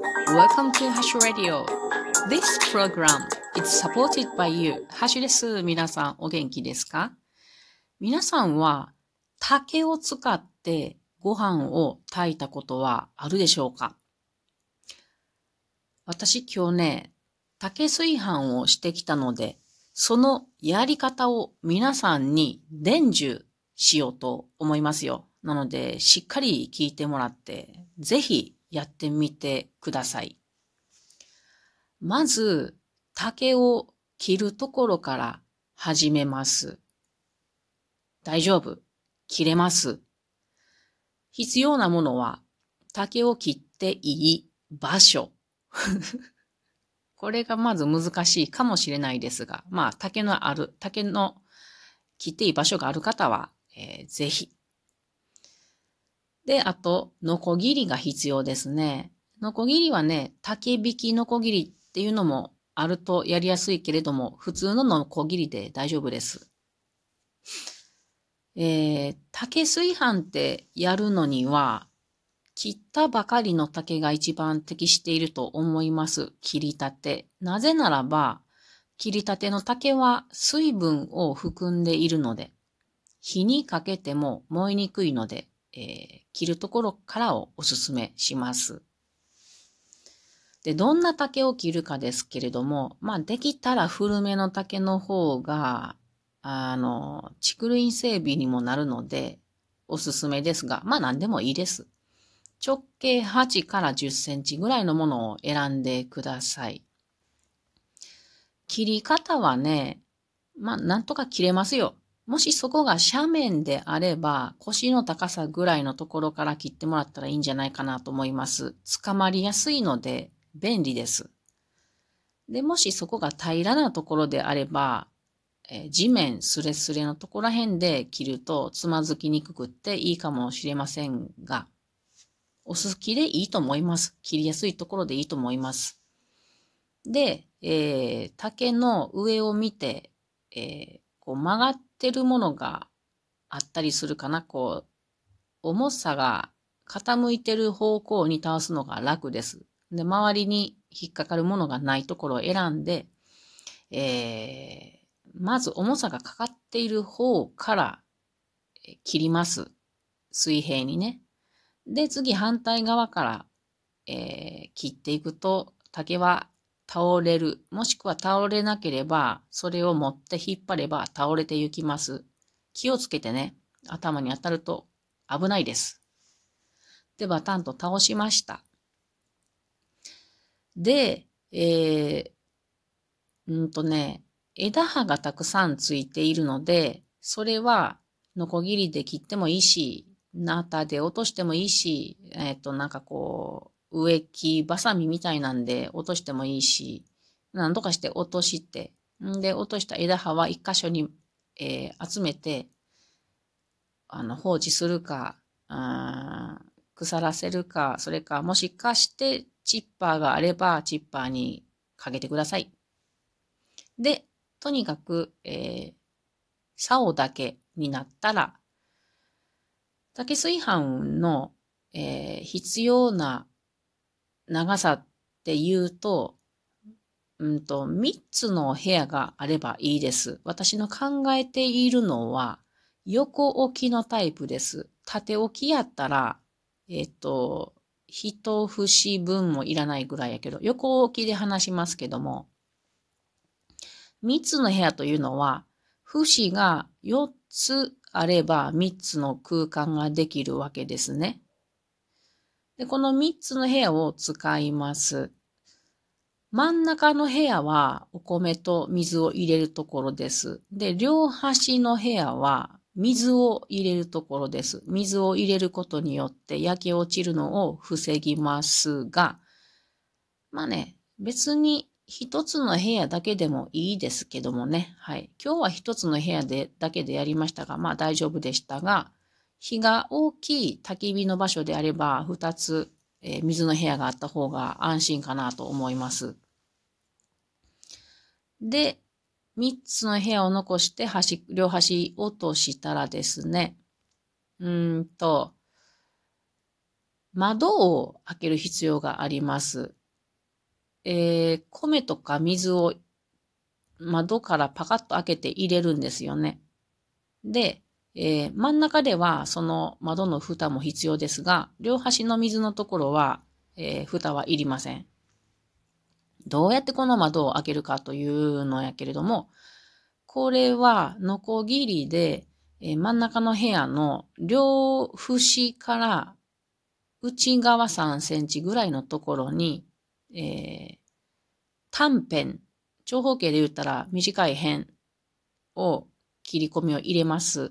Welcome to Hash Radio. This program is supported by you. ハシです。皆さんお元気ですか皆さんは竹を使ってご飯を炊いたことはあるでしょうか私今日ね、竹炊飯をしてきたので、そのやり方を皆さんに伝授しようと思いますよ。なので、しっかり聞いてもらって、ぜひやってみてください。まず、竹を切るところから始めます。大丈夫？切れます。必要なものは、竹を切っていい場所。これがまず難しいかもしれないですが、まあ、竹のある、竹の切っていい場所がある方は、えー、ぜひで、あと、ノコギリが必要ですね。ノコギリはね、竹引きノコギリっていうのもあるとやりやすいけれども、普通のノコギリで大丈夫です。えー、竹炊飯ってやるのには、切ったばかりの竹が一番適していると思います。切りたて。なぜならば、切りたての竹は水分を含んでいるので、火にかけても燃えにくいので、えー、切るところからをおすすめします。で、どんな竹を切るかですけれども、まあ、できたら古めの竹の方が、あの、竹林整備にもなるので、おすすめですが、まあ何でもいいです。直径8から10センチぐらいのものを選んでください。切り方はね、まあなんとか切れますよ。もしそこが斜面であれば、腰の高さぐらいのところから切ってもらったらいいんじゃないかなと思います。捕まりやすいので便利です。で、もしそこが平らなところであれば、え、地面スレスレのところら辺で切るとつまずきにくくっていいかもしれませんが、お好きでいいと思います。切りやすいところでいいと思います。で、えー、竹の上を見て、えー、こう曲がってるものがあったりするかな。こう、重さが傾いてる方向に倒すのが楽です。で、周りに引っかかるものがないところを選んで、えー、まず重さがかかっている方から切ります。水平にね。で、次反対側から、えー、切っていくと竹は倒れる、もしくは倒れなければ、それを持って引っ張れば倒れて行きます。気をつけてね、頭に当たると危ないです。で、バタンと倒しました。で、えー、うんとね、枝葉がたくさんついているので、それは、ノコギリで切ってもいいし、ナタで落としてもいいし、えっ、ー、と、なんかこう、植木バサミみたいなんで落としてもいいし、何とかして落として、んで、落とした枝葉は一箇所に、えー、集めて、あの、放置するか、腐らせるか、それか、もしかしてチッパーがあれば、チッパーにかけてください。で、とにかく、えー、竿だけになったら、竹炊飯の、えー、必要な長さって言うと、うんと、3つの部屋があればいいです。私の考えているのは、横置きのタイプです。縦置きやったら、えっ、と、一節分もいらないぐらいやけど、横置きで話しますけども、3つの部屋というのは、節が4つあれば3つの空間ができるわけですね。で、この3つの部屋を使います。真ん中の部屋はお米と水を入れるところです。で、両端の部屋は水を入れるところです。水を入れることによって焼け落ちるのを防ぎますが、まあね、別に一つの部屋だけでもいいですけどもね。はい。今日は一つの部屋で、だけでやりましたが、まあ大丈夫でしたが、火が大きい焚き火の場所であれば、二つ、えー、水の部屋があった方が安心かなと思います。で、三つの部屋を残して端、両端落としたらですね、うんと、窓を開ける必要があります。えー、米とか水を窓からパカッと開けて入れるんですよね。で、えー、真ん中ではその窓の蓋も必要ですが、両端の水のところは、えー、蓋はいりません。どうやってこの窓を開けるかというのやけれども、これはノコギリで、えー、真ん中の部屋の両端から内側3センチぐらいのところに、えー、短辺、長方形で言ったら短い辺を切り込みを入れます。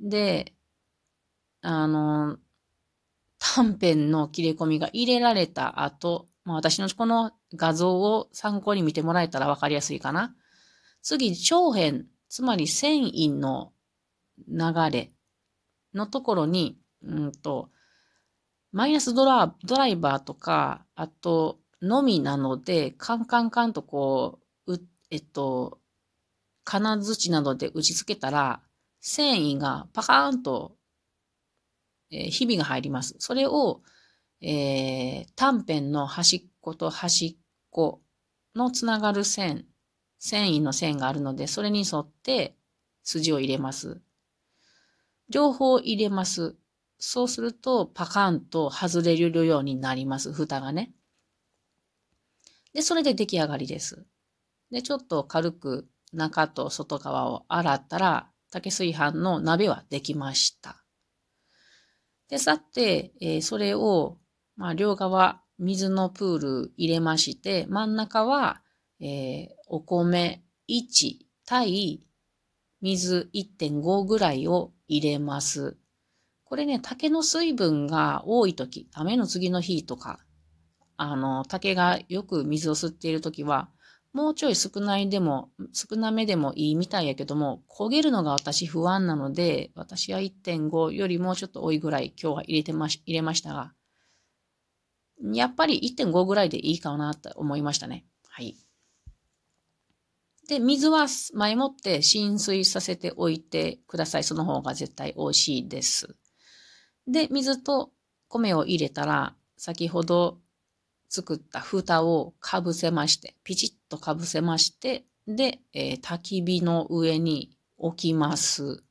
で、あの、短辺の切り込みが入れられた後、まあ、私のこの画像を参考に見てもらえたらわかりやすいかな。次、長辺、つまり繊維の流れのところに、うんと、マイナスドラドライバーとか、あと、のみなので、カンカンカンとこう、うえっと、金槌などで打ち付けたら、繊維がパカーンと、えー、ひびが入ります。それを、えー、短辺の端っこと端っこのつながる線、繊維の線があるので、それに沿って筋を入れます。両方入れます。そうすると、パカーンと外れるようになります。蓋がね。で、それで出来上がりです。で、ちょっと軽く中と外側を洗ったら、竹炊飯の鍋はできました。で、さて、えー、それを、まあ、両側、水のプール入れまして、真ん中は、えー、お米1対水1.5ぐらいを入れます。これね、竹の水分が多い時、雨の次の日とか、あの、竹がよく水を吸っている時は、もうちょい少ないでも、少なめでもいいみたいやけども、焦げるのが私不安なので、私は1.5よりもうちょっと多いぐらい今日は入れてまし、入れましたが、やっぱり1.5ぐらいでいいかなと思いましたね。はい。で、水は前もって浸水させておいてください。その方が絶対美味しいです。で、水と米を入れたら、先ほど作った蓋をかぶせまして、ピチッとかぶせまして、で、えー、焚き火の上に置きます。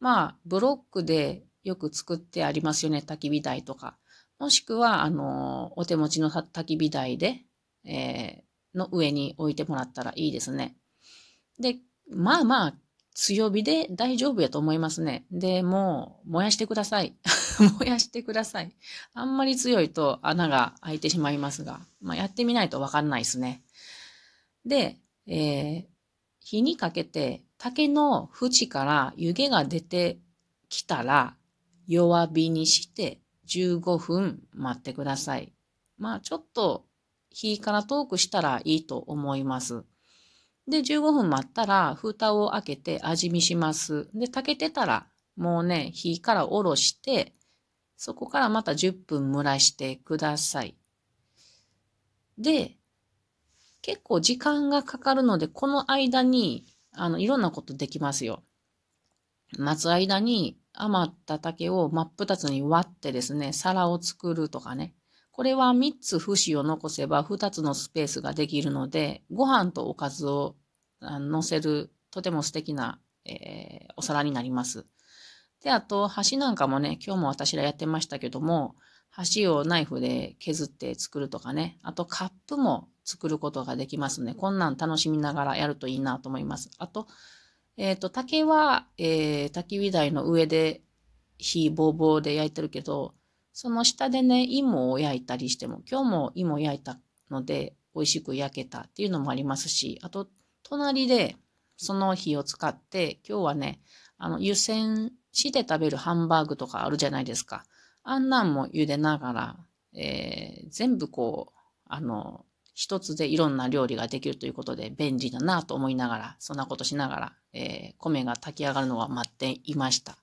まあ、ブロックでよく作ってありますよね、焚き火台とか。もしくは、あの、お手持ちの焚き火台で、えー、の上に置いてもらったらいいですね。で、まあまあ、強火で大丈夫やと思いますね。で、もう、燃やしてください。燃やしてください。あんまり強いと穴が開いてしまいますが、まあ、やってみないとわかんないですね。で、えー、火にかけて竹の縁から湯気が出てきたら弱火にして15分待ってください。まあちょっと火から遠くしたらいいと思います。で、15分待ったら、蓋を開けて味見します。で、炊けてたら、もうね、火から下ろして、そこからまた10分蒸らしてください。で、結構時間がかかるので、この間に、あの、いろんなことできますよ。待つ間に余った竹を真っ二つに割ってですね、皿を作るとかね。これは3つ節を残せば2つのスペースができるので、ご飯とおかずを乗せるとても素敵な、えー、お皿になります。で、あと、箸なんかもね、今日も私らやってましたけども、箸をナイフで削って作るとかね、あとカップも作ることができますね。こんなん楽しみながらやるといいなと思います。あと、えっ、ー、と、竹は、えー、焚き火台の上で火ぼうぼうで焼いてるけど、その下でね、芋を焼いたりしても、今日も芋焼いたので、美味しく焼けたっていうのもありますし、あと、隣でその火を使って、今日はね、あの、湯煎して食べるハンバーグとかあるじゃないですか。あんなんも茹でながら、えー、全部こう、あの、一つでいろんな料理ができるということで便利だなと思いながら、そんなことしながら、えー、米が炊き上がるのは待っていました。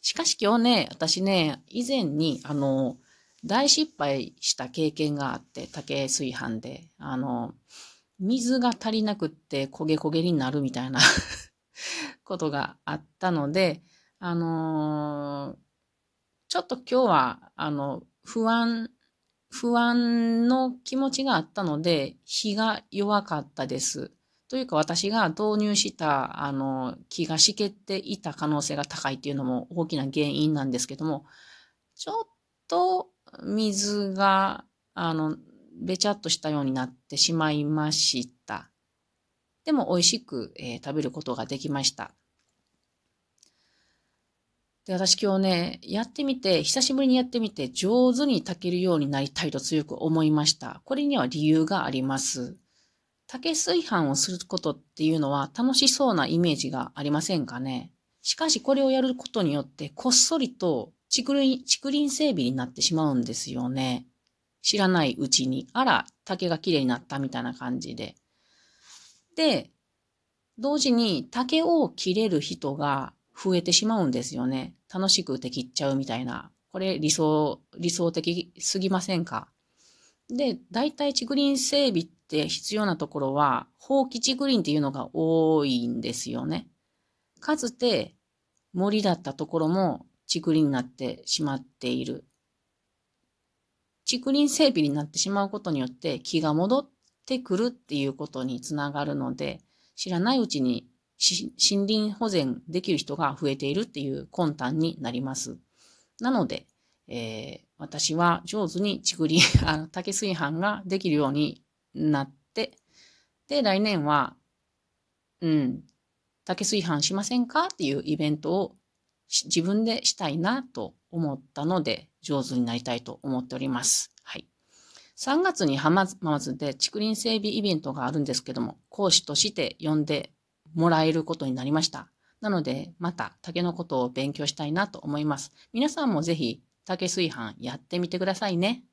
しかし今日ね、私ね、以前に、あの、大失敗した経験があって、竹炊飯で、あの、水が足りなくって焦げ焦げになるみたいな ことがあったので、あのちょっと今日は、あの、不安、不安の気持ちがあったので、火が弱かったです。というか私が導入したあの気がしけっていた可能性が高いっていうのも大きな原因なんですけども、ちょっと水があのべちゃっとしたようになってしまいました。でも美味しく、えー、食べることができました。で、私今日ね、やってみて、久しぶりにやってみて、上手に炊けるようになりたいと強く思いました。これには理由があります。竹炊飯をすることっていうのは楽しそうなイメージがありませんかね？しかしこれをやることによってこっそりと竹林、竹林整備になってしまうんですよね。知らないうちに、あら、竹が綺麗になったみたいな感じで。で、同時に竹を切れる人が増えてしまうんですよね。楽しくて切っちゃうみたいな。これ理想、理想的すぎませんか？で、大体竹林整備って必要なところは、放棄竹林っていうのが多いんですよね。かつて森だったところも竹林になってしまっている。竹林整備になってしまうことによって木が戻ってくるっていうことにつながるので、知らないうちに森林保全できる人が増えているっていう魂胆になります。なので、えー、私は上手に竹林、あの、竹炊飯ができるようになって、で、来年は、うん、竹炊飯しませんかっていうイベントを自分でしたいなと思ったので、上手になりたいと思っております。はい。3月に浜松で竹林整備イベントがあるんですけども、講師として呼んでもらえることになりました。なので、また竹のことを勉強したいなと思います。皆さんもぜひ竹炊飯やってみてくださいね。